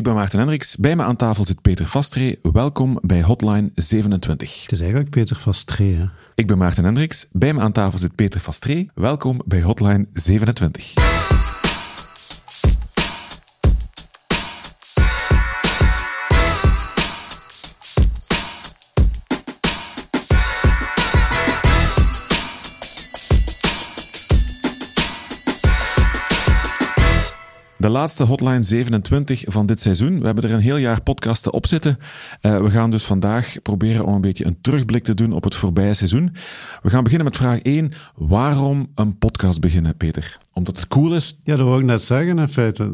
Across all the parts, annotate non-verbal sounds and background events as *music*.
Ik ben Maarten Hendricks. Bij me aan tafel zit Peter Vastree. Welkom bij Hotline 27. Het is eigenlijk Peter Vastree, hè? Ik ben Maarten Hendricks. Bij me aan tafel zit Peter Vastree. Welkom bij Hotline 27. De laatste Hotline 27 van dit seizoen. We hebben er een heel jaar podcasten op zitten. Uh, we gaan dus vandaag proberen om een beetje een terugblik te doen op het voorbije seizoen. We gaan beginnen met vraag 1. Waarom een podcast beginnen, Peter? Omdat het cool is? Ja, dat wil ik net zeggen in feite.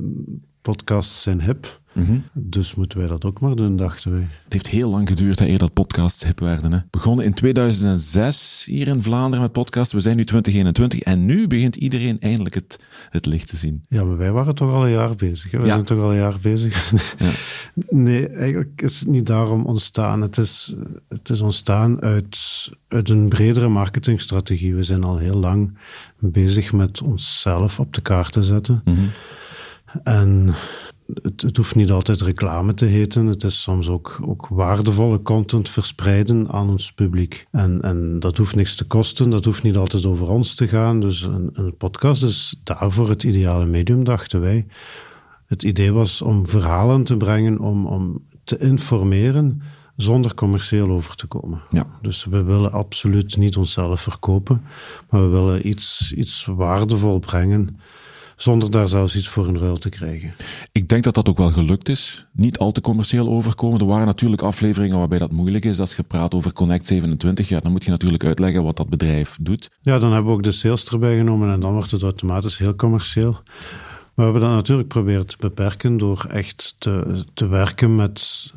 Podcasts zijn hip. Mhm. Dus moeten wij dat ook maar doen, dachten wij. Het heeft heel lang geduurd eer dat podcasts hip werden. Hè. Begonnen in 2006 hier in Vlaanderen met podcasts. We zijn nu 2021 en nu begint iedereen eindelijk het, het licht te zien. Ja, maar wij waren toch al een jaar bezig. Hè? We zijn toch al een jaar bezig. *laughs* Ja. nee, eigenlijk is het niet daarom ontstaan. Het is, het is ontstaan uit, uit een bredere marketingstrategie. We zijn al heel lang bezig met onszelf op de kaart te zetten. Mhm. En het, het, hoeft niet altijd reclame te heten. Het is soms ook, ook waardevolle content verspreiden aan ons publiek. En, en dat hoeft niks te kosten, dat hoeft niet altijd over ons te gaan. Dus een, een podcast is daarvoor het ideale medium, dachten wij. Het idee was om verhalen te brengen, om, om te informeren zonder commercieel over te komen. Ja. Dus we willen absoluut niet onszelf verkopen, maar we willen iets, iets waardevol brengen zonder daar zelfs iets voor een ruil te krijgen. Ik denk dat dat ook wel gelukt is. Niet al te commercieel overkomen. Er waren natuurlijk afleveringen waarbij dat moeilijk is. Als je praat over Connect 27, ja, dan moet je natuurlijk uitleggen wat dat bedrijf doet. Ja, dan hebben we ook de sales erbij genomen en dan wordt het automatisch heel commercieel. Maar we hebben dat natuurlijk proberen te beperken door echt te, te werken met,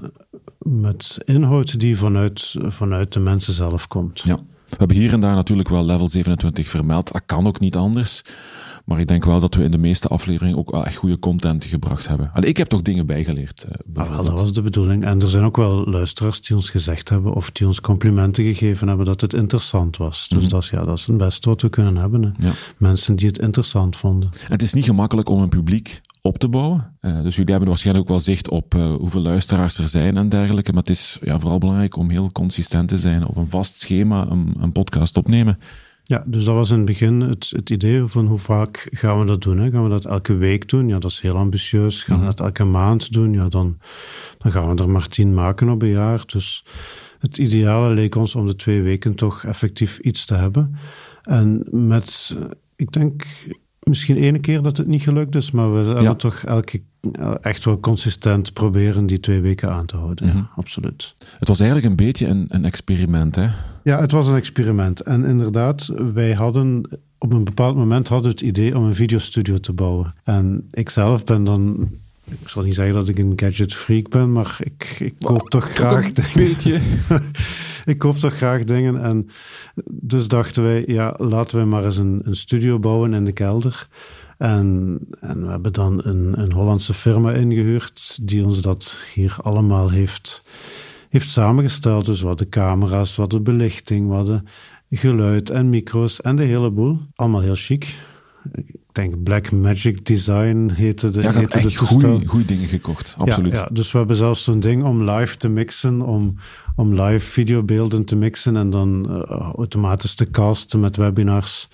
met inhoud die vanuit, vanuit de mensen zelf komt. Ja. We hebben hier en daar natuurlijk wel level 27 vermeld. Dat kan ook niet anders. Maar ik denk wel dat we in de meeste afleveringen ook wel echt goede content gebracht hebben. En ik heb toch dingen bijgeleerd. Uh, ah, dat was de bedoeling. En er zijn ook wel luisteraars die ons gezegd hebben, of die ons complimenten gegeven hebben, dat het interessant was. Dus mhm. dat, is, ja, dat is het beste wat we kunnen hebben. Ja. Mensen die het interessant vonden. het is niet gemakkelijk om een publiek op te bouwen. Uh, dus jullie hebben waarschijnlijk ook wel zicht op uh, hoeveel luisteraars er zijn en dergelijke. Maar het is ja, vooral belangrijk om heel consistent te zijn, op een vast schema een, een podcast opnemen. Ja, dus dat was in het begin het, het idee van hoe vaak gaan we dat doen. Hè? Gaan we dat elke week doen? Ja, dat is heel ambitieus. Gaan we mhm. dat elke maand doen? Ja, dan, dan gaan we er maar tien maken op een jaar. Dus het ideale leek ons om de twee weken toch effectief iets te hebben. En met, ik denk, misschien ene keer dat het niet gelukt is, maar we hebben toch elke echt wel consistent proberen die twee weken aan te houden. ja, mhm. absoluut. Het was eigenlijk een beetje een, een experiment, hè? Ja, het was een experiment. En inderdaad, wij hadden op een bepaald moment hadden het idee om een videostudio te bouwen. En ik zelf ben dan ik zal niet zeggen dat ik een gadget freak ben, maar ik, ik koop toch graag dingen. Beetje. *laughs* *laughs* ik koop toch graag dingen. En dus dachten wij, ja, laten we maar eens een, een studio bouwen in de kelder. En, en we hebben dan een, een Hollandse firma ingehuurd die ons dat hier allemaal heeft, heeft samengesteld. Dus wat de camera's, wat de belichting, wat de geluid en micro's en de hele boel. Allemaal heel chic. Ik denk Black Magic Design heette de Ja, je echt goede dingen gekocht, absoluut. Ja, ja, dus we hebben zelfs zo'n ding om live te mixen, om, om live videobeelden te mixen en dan uh, automatisch te casten met webinars.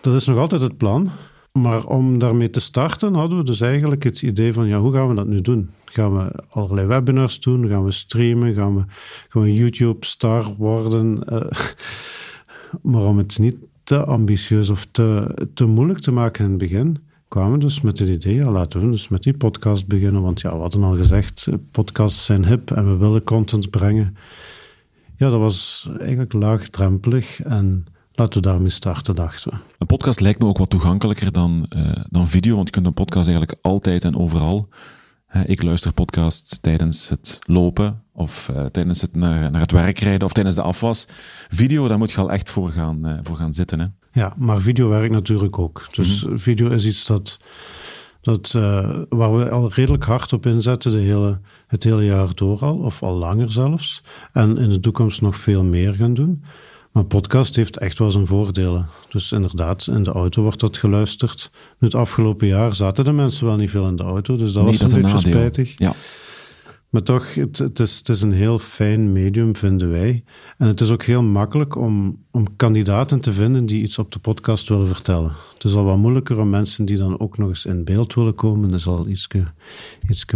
Dat is nog altijd het plan. Maar om daarmee te starten hadden we dus eigenlijk het idee van, ja, hoe gaan we dat nu doen? Gaan we allerlei webinars doen? Gaan we streamen? Gaan we, we YouTube-star worden? *laughs* Uh, maar om het niet te ambitieus of te, te moeilijk te maken in het begin, kwamen we dus met het idee, laten we dus met die podcast beginnen. Want ja, we hadden al gezegd, podcasts zijn hip en we willen content brengen. Ja, dat was eigenlijk laagdrempelig en Laten we daarmee starten, dachten we. Een podcast lijkt me ook wat toegankelijker dan, uh, dan video, want je kunt een podcast eigenlijk altijd en overal. Ik luister podcasts tijdens het lopen of uh, tijdens het naar, naar het werk rijden of tijdens de afwas. Video, daar moet je al echt voor gaan, uh, voor gaan zitten. Hè? Ja, maar video werkt natuurlijk ook. Dus mhm. video is iets dat, dat, waar we al redelijk hard op inzetten de hele, het hele jaar door al, of al langer zelfs. En in de toekomst nog veel meer gaan doen. Maar podcast heeft echt wel zijn voordelen. Dus inderdaad, in de auto wordt dat geluisterd. Nu, het afgelopen jaar zaten de mensen wel niet veel in de auto, dus dat was een beetje spijtig. Ja. Maar toch, het, het, is, het is een heel fijn medium, vinden wij. En het is ook heel makkelijk om, om kandidaten te vinden die iets op de podcast willen vertellen. Het is al wat moeilijker om mensen die dan ook nog eens in beeld willen komen. Dat is al iets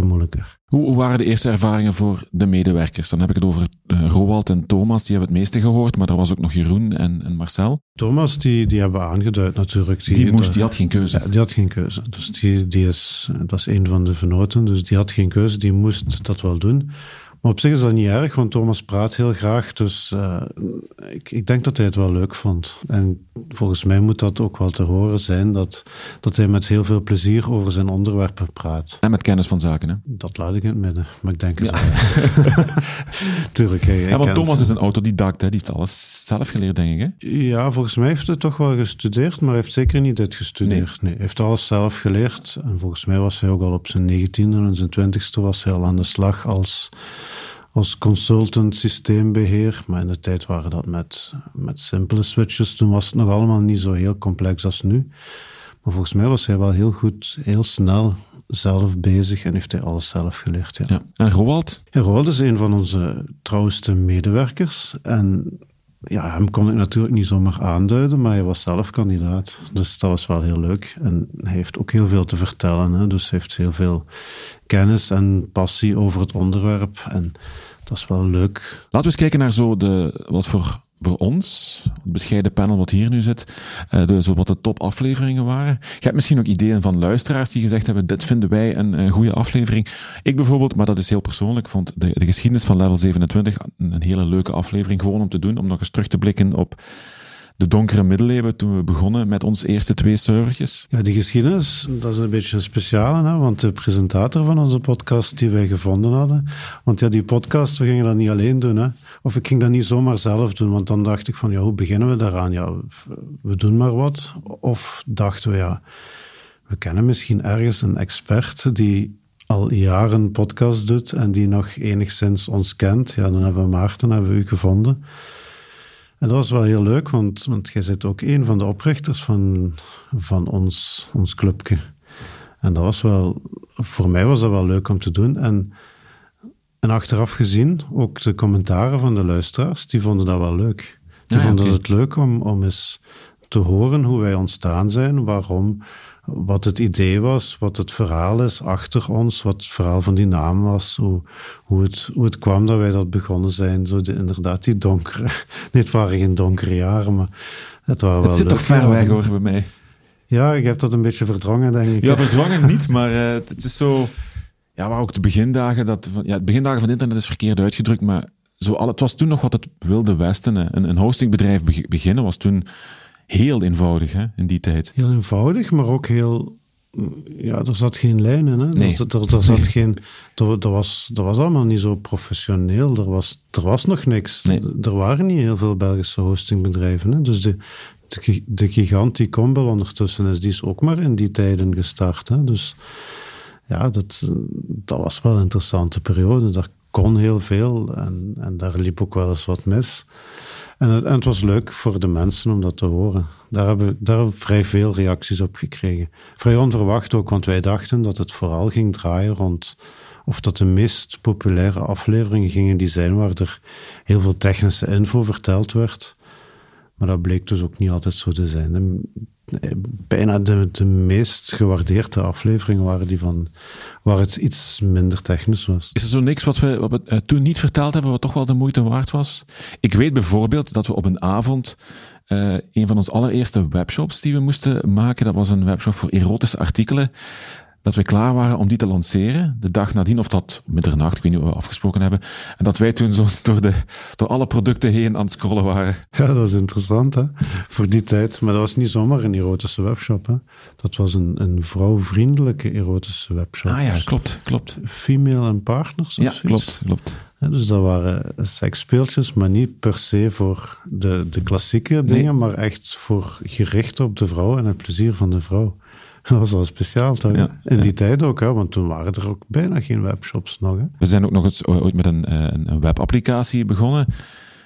moeilijker. Hoe, waren de eerste ervaringen voor de medewerkers? Dan heb ik het over uh, Roald en Thomas, die hebben het meeste gehoord, maar er was ook nog Jeroen en, en Marcel. Thomas, die, die hebben aangeduid natuurlijk. Die, die, moest, die had geen keuze. Ja, die had geen keuze. Dus die, die is, dat is een van de vernoten, dus die had geen keuze, die moest dat wel doen. Maar op zich is dat niet erg, want Thomas praat heel graag. Dus uh, ik, ik, denk dat hij het wel leuk vond. En volgens mij moet dat ook wel te horen zijn, dat, dat hij met heel veel plezier over zijn onderwerpen praat. En met kennis van zaken, hè? Dat laat ik in het midden, maar ik denk het ja. *laughs* Tuurlijk. Hij, ja, want Thomas is een autodidact, hè? die heeft alles zelf geleerd, denk ik. Hè? Ja, volgens mij heeft hij toch wel gestudeerd, maar hij heeft zeker niet dit gestudeerd. Nee. hij heeft alles zelf geleerd. En volgens mij was hij ook al op zijn negentiende en zijn twintigste was hij al aan de slag als als consultant systeembeheer. Maar in de tijd waren dat met, met simpele switches. Toen was het nog allemaal niet zo heel complex als nu. Maar volgens mij was hij wel heel goed, heel snel zelf bezig en heeft hij alles zelf geleerd. Ja. ja. En Roald? Ja, Roald is een van onze trouwste medewerkers. En ja, hem kon ik natuurlijk niet zomaar aanduiden, maar hij was zelf kandidaat. Dus dat was wel heel leuk. En hij heeft ook heel veel te vertellen. Hè? Dus hij heeft heel veel kennis en passie over het onderwerp. En dat is wel leuk. Laten we eens kijken naar zo de, wat voor voor ons, het bescheiden panel wat hier nu zit, uh, de, wat de topafleveringen waren. Je hebt misschien ook ideeën van luisteraars die gezegd hebben, dit vinden wij een, een goede aflevering. Ik bijvoorbeeld, maar dat is heel persoonlijk, vond de, de geschiedenis van Level 27 een, een hele leuke aflevering, gewoon om te doen, om nog eens terug te blikken op de donkere middeleeuwen toen we begonnen met onze eerste twee servertjes? Ja, die geschiedenis, dat is een beetje een speciale, hè? want de presentator van onze podcast die wij gevonden hadden, want ja, die podcast, we gingen dat niet alleen doen, hè? of ik ging dat niet zomaar zelf doen, want dan dacht ik van, ja, hoe beginnen we daaraan? Ja, we doen maar wat. Of dachten we, ja, we kennen misschien ergens een expert die al jaren podcast doet en die nog enigszins ons kent. Ja, dan hebben we Maarten, hebben we u gevonden. En dat was wel heel leuk, want, want jij zit ook een van de oprichters van, van ons, ons clubje. En dat was wel, voor mij was dat wel leuk om te doen. En, en achteraf gezien, ook de commentaren van de luisteraars, die vonden dat wel leuk. Die vonden het leuk om, om eens te horen hoe wij ontstaan zijn, waarom, wat het idee was, wat het verhaal is achter ons, wat het verhaal van die naam was, hoe, hoe, het, hoe het kwam dat wij dat begonnen zijn. Zo de, inderdaad, die donkere. *laughs* Het waren geen donkere jaren, maar het waren wel. Het zit toch ver weg hoor bij mij. Ja, ik heb dat een beetje verdrongen, denk ik. Ja, verdrongen niet, maar uh, het is zo. Ja, waar ook de begindagen, dat, ja, het begindagen van het internet is verkeerd uitgedrukt, maar zo al, het was toen nog wat het Wilde Westen. Een, een hostingbedrijf beginnen was toen heel eenvoudig hè, in die tijd. Heel eenvoudig, maar ook heel. Ja, er zat geen lijn in. Hè? Nee. Er, er, er zat geen, er, was, er was allemaal niet zo professioneel. Er was, er was nog niks. Nee. Er waren niet heel veel Belgische hostingbedrijven. Hè? Dus de, de, de gigant die Combel ondertussen is, die is ook maar in die tijden gestart. Hè? Dus ja, dat, dat was wel een interessante periode. Daar kon heel veel en, en daar liep ook wel eens wat mis. En het, was leuk voor de mensen om dat te horen. Daar hebben, we, daar hebben we vrij veel reacties op gekregen. Vrij onverwacht ook, want wij dachten dat het vooral ging draaien rond. Of dat de meest populaire afleveringen gingen die zijn waar er heel veel technische info verteld werd. Maar dat bleek dus ook niet altijd zo te zijn bijna de, meest gewaardeerde afleveringen waren die van waar het iets minder technisch was. Is er zo niks wat we, wat we uh, toen niet verteld hebben, wat toch wel de moeite waard was? Ik weet bijvoorbeeld dat we op een avond uh, een van onze allereerste webshops die we moesten maken, dat was een webshop voor erotische artikelen dat we klaar waren om die te lanceren. De dag nadien, of dat middernacht, ik weet niet wat we afgesproken hebben. En dat wij toen zo door, de, door alle producten heen aan het scrollen waren. Ja, dat was interessant, hè? Voor die tijd. Maar dat was niet zomaar een erotische webshop, hè? Dat was een, een vrouwvriendelijke erotische webshop. Ah ja, klopt, klopt. Female en partners Ja, klopt, klopt. dus dat waren seksspeeltjes, maar niet per se voor de, de klassieke dingen, maar echt voor gericht op de vrouw en het plezier van de vrouw. *laughs* Dat was wel speciaal toch? Ja, In die tijd ook, hè? want toen waren er ook bijna geen webshops nog. Hè? We zijn ook nog eens ooit met een, een webapplicatie begonnen.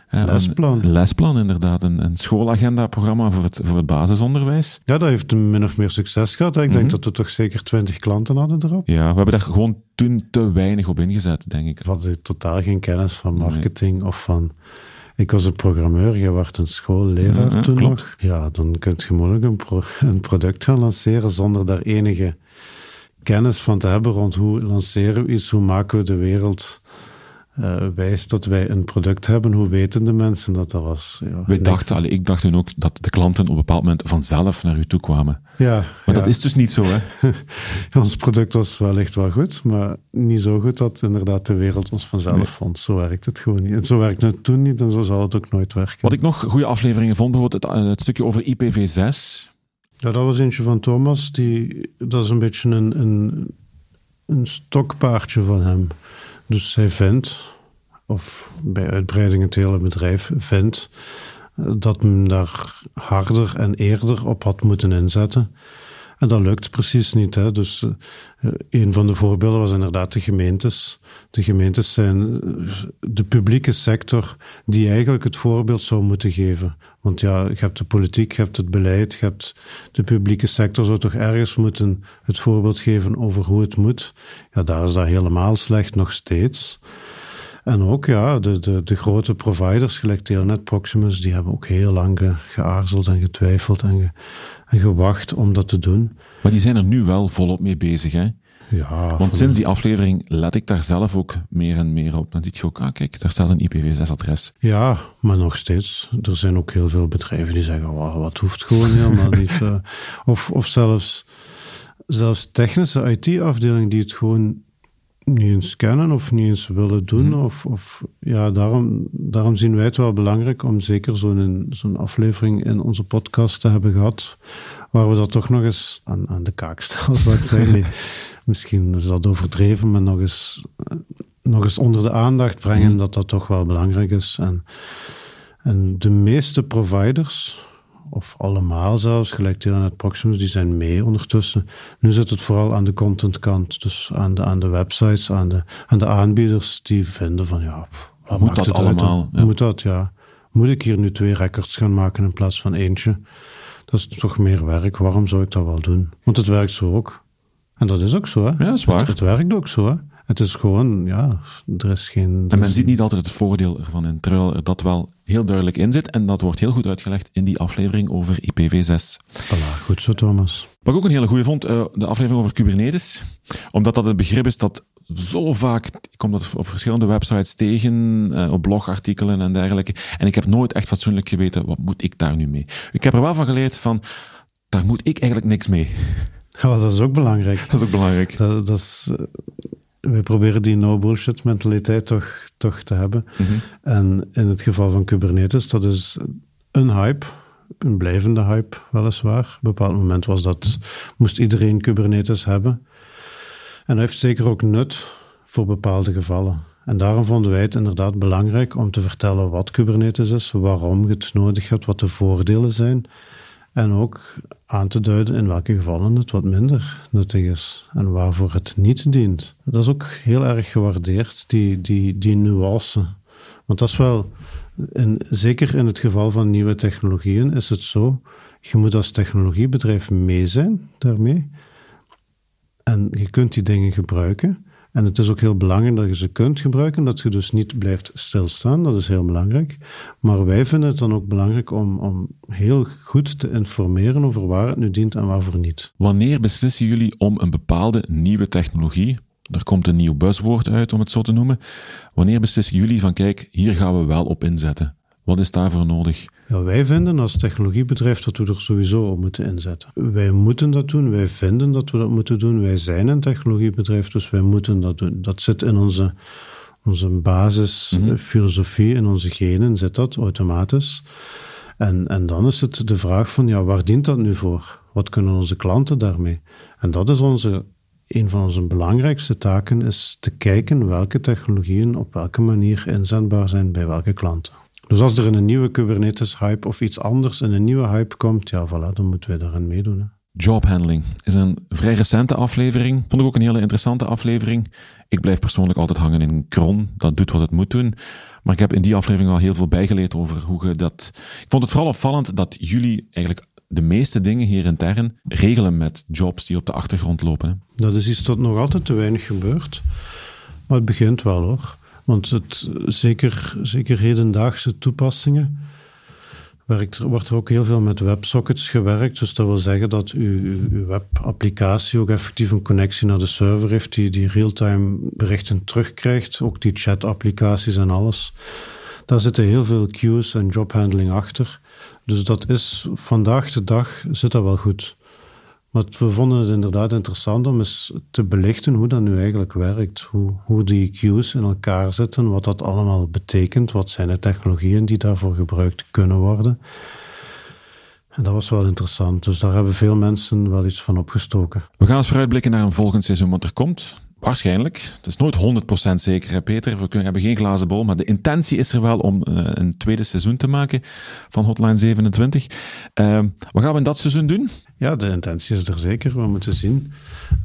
lesplan. Een lesplan, inderdaad. Een, een schoolagenda-programma voor het, voor het basisonderwijs. Ja, dat heeft min of meer succes gehad. Ik denk mhm. dat we toch zeker twintig klanten hadden erop. Ja, we hebben daar gewoon toen te weinig op ingezet, denk ik. We hadden totaal geen kennis van marketing of van... Ik was een programmeur, je werd een schoolleraar ja, toen klopt. nog. Ja, dan kun je moeilijk een, *laughs* een product gaan lanceren zonder daar enige kennis van te hebben rond hoe lanceren we iets, hoe maken we de wereld uh, wijst dat wij een product hebben, hoe weten de mensen dat dat was? Ja, wij dachten, allee, ik dacht toen ook dat de klanten op een bepaald moment vanzelf naar u toe kwamen. Ja, maar dat is dus niet zo, hè? *laughs* ons product was wellicht wel goed, maar niet zo goed dat inderdaad de wereld ons vanzelf vond. Zo werkt het gewoon niet. En zo werkte het toen niet en zo zal het ook nooit werken. Wat ik nog goede afleveringen vond, bijvoorbeeld het, het stukje over IPv6. Ja, dat was eentje van Thomas. Die, dat is een beetje een, een, een stokpaardje van hem. Dus hij vindt, of bij uitbreiding het hele bedrijf vindt, dat men daar harder en eerder op had moeten inzetten. En dat lukt precies niet. Hè. Dus uh, een van de voorbeelden was inderdaad de gemeentes. De gemeentes zijn eh, de publieke sector die eigenlijk het voorbeeld zou moeten geven. Want ja, je hebt de politiek, je hebt het beleid, je hebt de publieke sector zou toch ergens moeten het voorbeeld geven over hoe het moet. Ja, daar is dat helemaal slecht nog steeds. En ook ja, de, de, de grote providers, gelijk Telnet, Proximus, die hebben ook heel lang geaarzeld en getwijfeld en, en gewacht om dat te doen. Maar die zijn er nu wel volop mee bezig, hè? Ja. Want sinds die aflevering let ik daar zelf ook meer en meer op. Dan ziet je ook, ah kijk, daar staat een IPv6-adres. Ja, maar nog steeds. Er zijn ook heel veel bedrijven die zeggen, wow, wat hoeft gewoon helemaal niet. Uh, *laughs* of, of zelfs, zelfs technische IT-afdelingen die het gewoon niet eens kennen of niet eens willen doen. Mhm. Of, of, ja, daarom, daarom zien wij het wel belangrijk om zeker zo'n zo'n aflevering in onze podcast te hebben gehad, waar we dat toch nog eens aan, aan de kaak stellen, zou ik zeggen. *laughs* Misschien is dat overdreven, maar nog eens, nog eens onder de aandacht brengen mhm. dat dat toch wel belangrijk is. En, en de meeste providers, of allemaal zelfs, gelijk Telenet Proximus, die zijn mee ondertussen. Nu zit het vooral aan de contentkant, dus aan de, aan de websites, aan de, aan de aanbieders die vinden van ja, wat moet dat allemaal? Ja. Moet dat, ja. Moet ik hier nu twee records gaan maken in plaats van eentje? Dat is toch meer werk. Waarom zou ik dat wel doen? Want het werkt zo ook. En dat is ook zo, hè? Ja, dat is waar. Het, het werkt ook zo, hè? Het is gewoon, ja, er is geen... en men ziet niet altijd het voordeel ervan in, terwijl er dat wel heel duidelijk in zit. En dat wordt heel goed uitgelegd in die aflevering over IPv6. Voilà, goed zo, Thomas. Wat ik ook een hele goede vond, uh, de aflevering over Kubernetes. Omdat dat een begrip is dat zo vaak, ik kom dat op verschillende websites tegen, uh, op blogartikelen en dergelijke. En ik heb nooit echt fatsoenlijk geweten, wat moet ik daar nu mee? Ik heb er wel van geleerd van, daar moet ik eigenlijk niks mee. Ja, dat is ook belangrijk. *laughs* Dat is ook belangrijk. Dat, dat is, eh, we proberen die no-bullshit mentaliteit toch, toch te hebben. Mhm. En in het geval van Kubernetes, dat is een hype, een blijvende hype weliswaar. Op een bepaald moment was dat, moest iedereen Kubernetes hebben. En dat heeft zeker ook nut voor bepaalde gevallen. En daarom vonden wij het inderdaad belangrijk om te vertellen wat Kubernetes is, waarom je het nodig hebt, wat de voordelen zijn. En ook aan te duiden in welke gevallen het wat minder nuttig is en waarvoor het niet dient. Dat is ook heel erg gewaardeerd, die, die, die nuance. Want dat is wel, in, zeker in het geval van nieuwe technologieën, is het zo. Je moet als technologiebedrijf mee zijn daarmee. En je kunt die dingen gebruiken. En het is ook heel belangrijk dat je ze kunt gebruiken, dat je dus niet blijft stilstaan. Dat is heel belangrijk. Maar wij vinden het dan ook belangrijk om, om heel goed te informeren over waar het nu dient en waarvoor niet. Wanneer beslissen jullie om een bepaalde nieuwe technologie, er komt een nieuw buzzwoord uit om het zo te noemen, wanneer beslissen jullie van kijk, hier gaan we wel op inzetten? Wat is daarvoor nodig? Ja, wij vinden als technologiebedrijf dat we er sowieso op moeten inzetten. Wij moeten dat doen, wij vinden dat we dat moeten doen. Wij zijn een technologiebedrijf, dus wij moeten dat doen. Dat zit in onze, onze basisfilosofie, mhm. in onze genen zit dat automatisch. En, en dan is het de vraag van, ja, waar dient dat nu voor? Wat kunnen onze klanten daarmee? En dat is onze, een van onze belangrijkste taken, is te kijken welke technologieën op welke manier inzetbaar zijn bij welke klanten. Dus als er een nieuwe Kubernetes-hype of iets anders in een nieuwe hype komt, ja, voilà, dan moeten wij daarin meedoen. Jobhandling is een vrij recente aflevering. Vond ik ook een hele interessante aflevering. Ik blijf persoonlijk altijd hangen in Kron. Dat doet wat het moet doen. Maar ik heb in die aflevering al heel veel bijgeleerd over hoe je dat. Ik vond het vooral opvallend dat jullie eigenlijk de meeste dingen hier intern regelen met jobs die op de achtergrond lopen. Dat is iets dat nog altijd te weinig gebeurt. Maar het begint wel hoor. Want het, zeker, zeker hedendaagse toepassingen wordt er ook heel veel met WebSockets gewerkt. Dus dat wil zeggen dat uw, uw webapplicatie ook effectief een connectie naar de server heeft, die, die real-time berichten terugkrijgt. Ook die chat-applicaties en alles. Daar zitten heel veel queues en jobhandling achter. Dus dat is vandaag de dag zit dat wel goed. Maar we vonden het inderdaad interessant om eens te belichten hoe dat nu eigenlijk werkt. Hoe, hoe die queues in elkaar zitten, wat dat allemaal betekent, wat zijn de technologieën die daarvoor gebruikt kunnen worden. En dat was wel interessant. Dus daar hebben veel mensen wel iets van opgestoken. We gaan eens vooruitblikken naar een volgend seizoen wat er komt. Waarschijnlijk. Het is nooit 100% zeker, hè, Peter. We kunnen, hebben geen glazen bol, maar de intentie is er wel om uh, een tweede seizoen te maken van Hotline 27. Uh, wat gaan we in dat seizoen doen? Ja, de intentie is er zeker. We moeten zien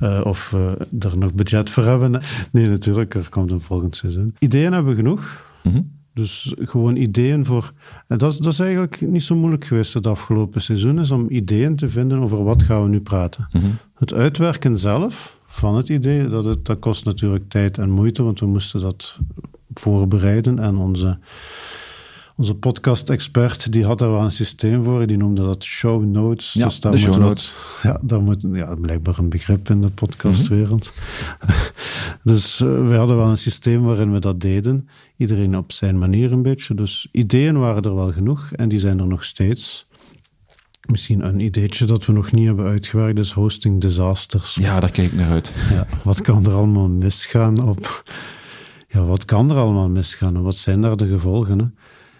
uh, of we er nog budget voor hebben. Nee, natuurlijk, er komt een volgend seizoen. Ideeën hebben we genoeg. Mm -hmm. Dus gewoon ideeën voor. En dat, dat is eigenlijk niet zo moeilijk geweest het afgelopen seizoen, is om ideeën te vinden over wat gaan we nu praten. Mm -hmm. Het uitwerken zelf van het idee. Dat, het, dat kost natuurlijk tijd en moeite, want we moesten dat voorbereiden. En onze, onze podcast-expert die had daar wel een systeem voor. Die noemde dat show notes. Ja, dus de show notes. ja, daar moet, ja, blijkbaar een begrip in de podcastwereld. Mm -hmm. dus uh, we hadden wel een systeem waarin we dat deden. Iedereen op zijn manier een beetje. Dus ideeën waren er wel genoeg en die zijn er nog steeds. Misschien een ideetje dat we nog niet hebben uitgewerkt is hosting disasters. Ja, daar kijk ik naar uit. Ja, wat kan er allemaal misgaan op... Ja, wat kan er allemaal misgaan en wat zijn daar de gevolgen? Hè?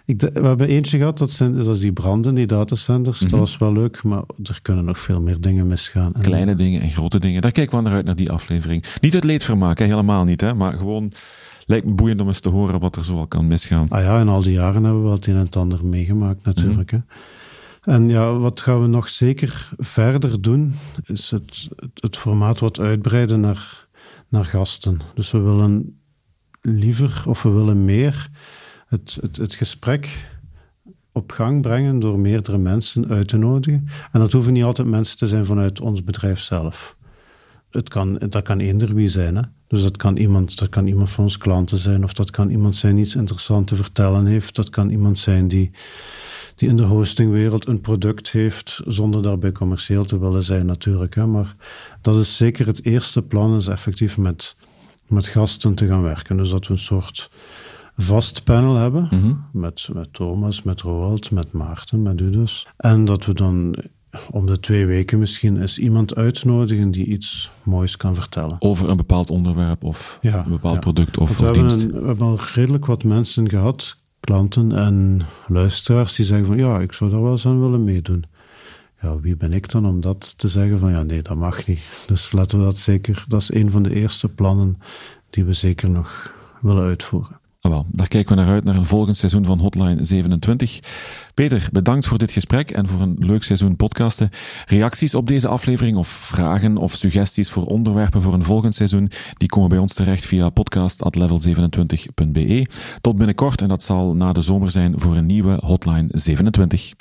Ik, we hebben eentje gehad, dat, zijn, dat is die branden, die datacenters. Mm -hmm. Dat was wel leuk, maar er kunnen nog veel meer dingen misgaan. Kleine dingen en grote dingen. Daar kijken we naar uit, naar die aflevering. Niet het leedvermaak, hè, helemaal niet. Hè, maar gewoon lijkt me boeiend om eens te horen wat er zoal kan misgaan. Ah ja, in al die jaren hebben we wel het een en het ander meegemaakt natuurlijk. Mm -hmm. hè. En ja, wat gaan we nog zeker verder doen, is het, het, formaat wat uitbreiden naar, naar gasten. Dus we willen liever, of we willen meer, het, het, gesprek op gang brengen door meerdere mensen uit te nodigen. En dat hoeven niet altijd mensen te zijn vanuit ons bedrijf zelf. Het kan, dat kan eender wie zijn. Hè? Dus dat kan, iemand, dat kan iemand van onze klanten zijn, of dat kan iemand zijn die iets interessants te vertellen heeft. Dat kan iemand zijn die die in de hostingwereld een product heeft, zonder daarbij commercieel te willen zijn natuurlijk. Hè. Maar dat is zeker het eerste plan, is effectief met, met gasten te gaan werken. Dus dat we een soort vast panel hebben, mm -hmm. met, met Thomas, met Roald, met Maarten, met u dus. En dat we dan om de twee weken misschien eens iemand uitnodigen die iets moois kan vertellen. Over een bepaald onderwerp of ja, een bepaald ja. product of, of we dienst. Hebben een, we hebben al redelijk wat mensen gehad, klanten en luisteraars die zeggen van ja, ik zou daar wel eens aan willen meedoen. Ja, wie ben ik dan om dat te zeggen van ja, nee, dat mag niet. Dus laten we dat zeker, dat is een van de eerste plannen die we zeker nog willen uitvoeren. Wel, daar kijken we naar uit, naar een volgend seizoen van Hotline 27. Peter, bedankt voor dit gesprek en voor een leuk seizoen podcasten. Reacties op deze aflevering of vragen of suggesties voor onderwerpen voor een volgend seizoen, die komen bij ons terecht via podcast.level27.be. Tot binnenkort en dat zal na de zomer zijn voor een nieuwe Hotline 27.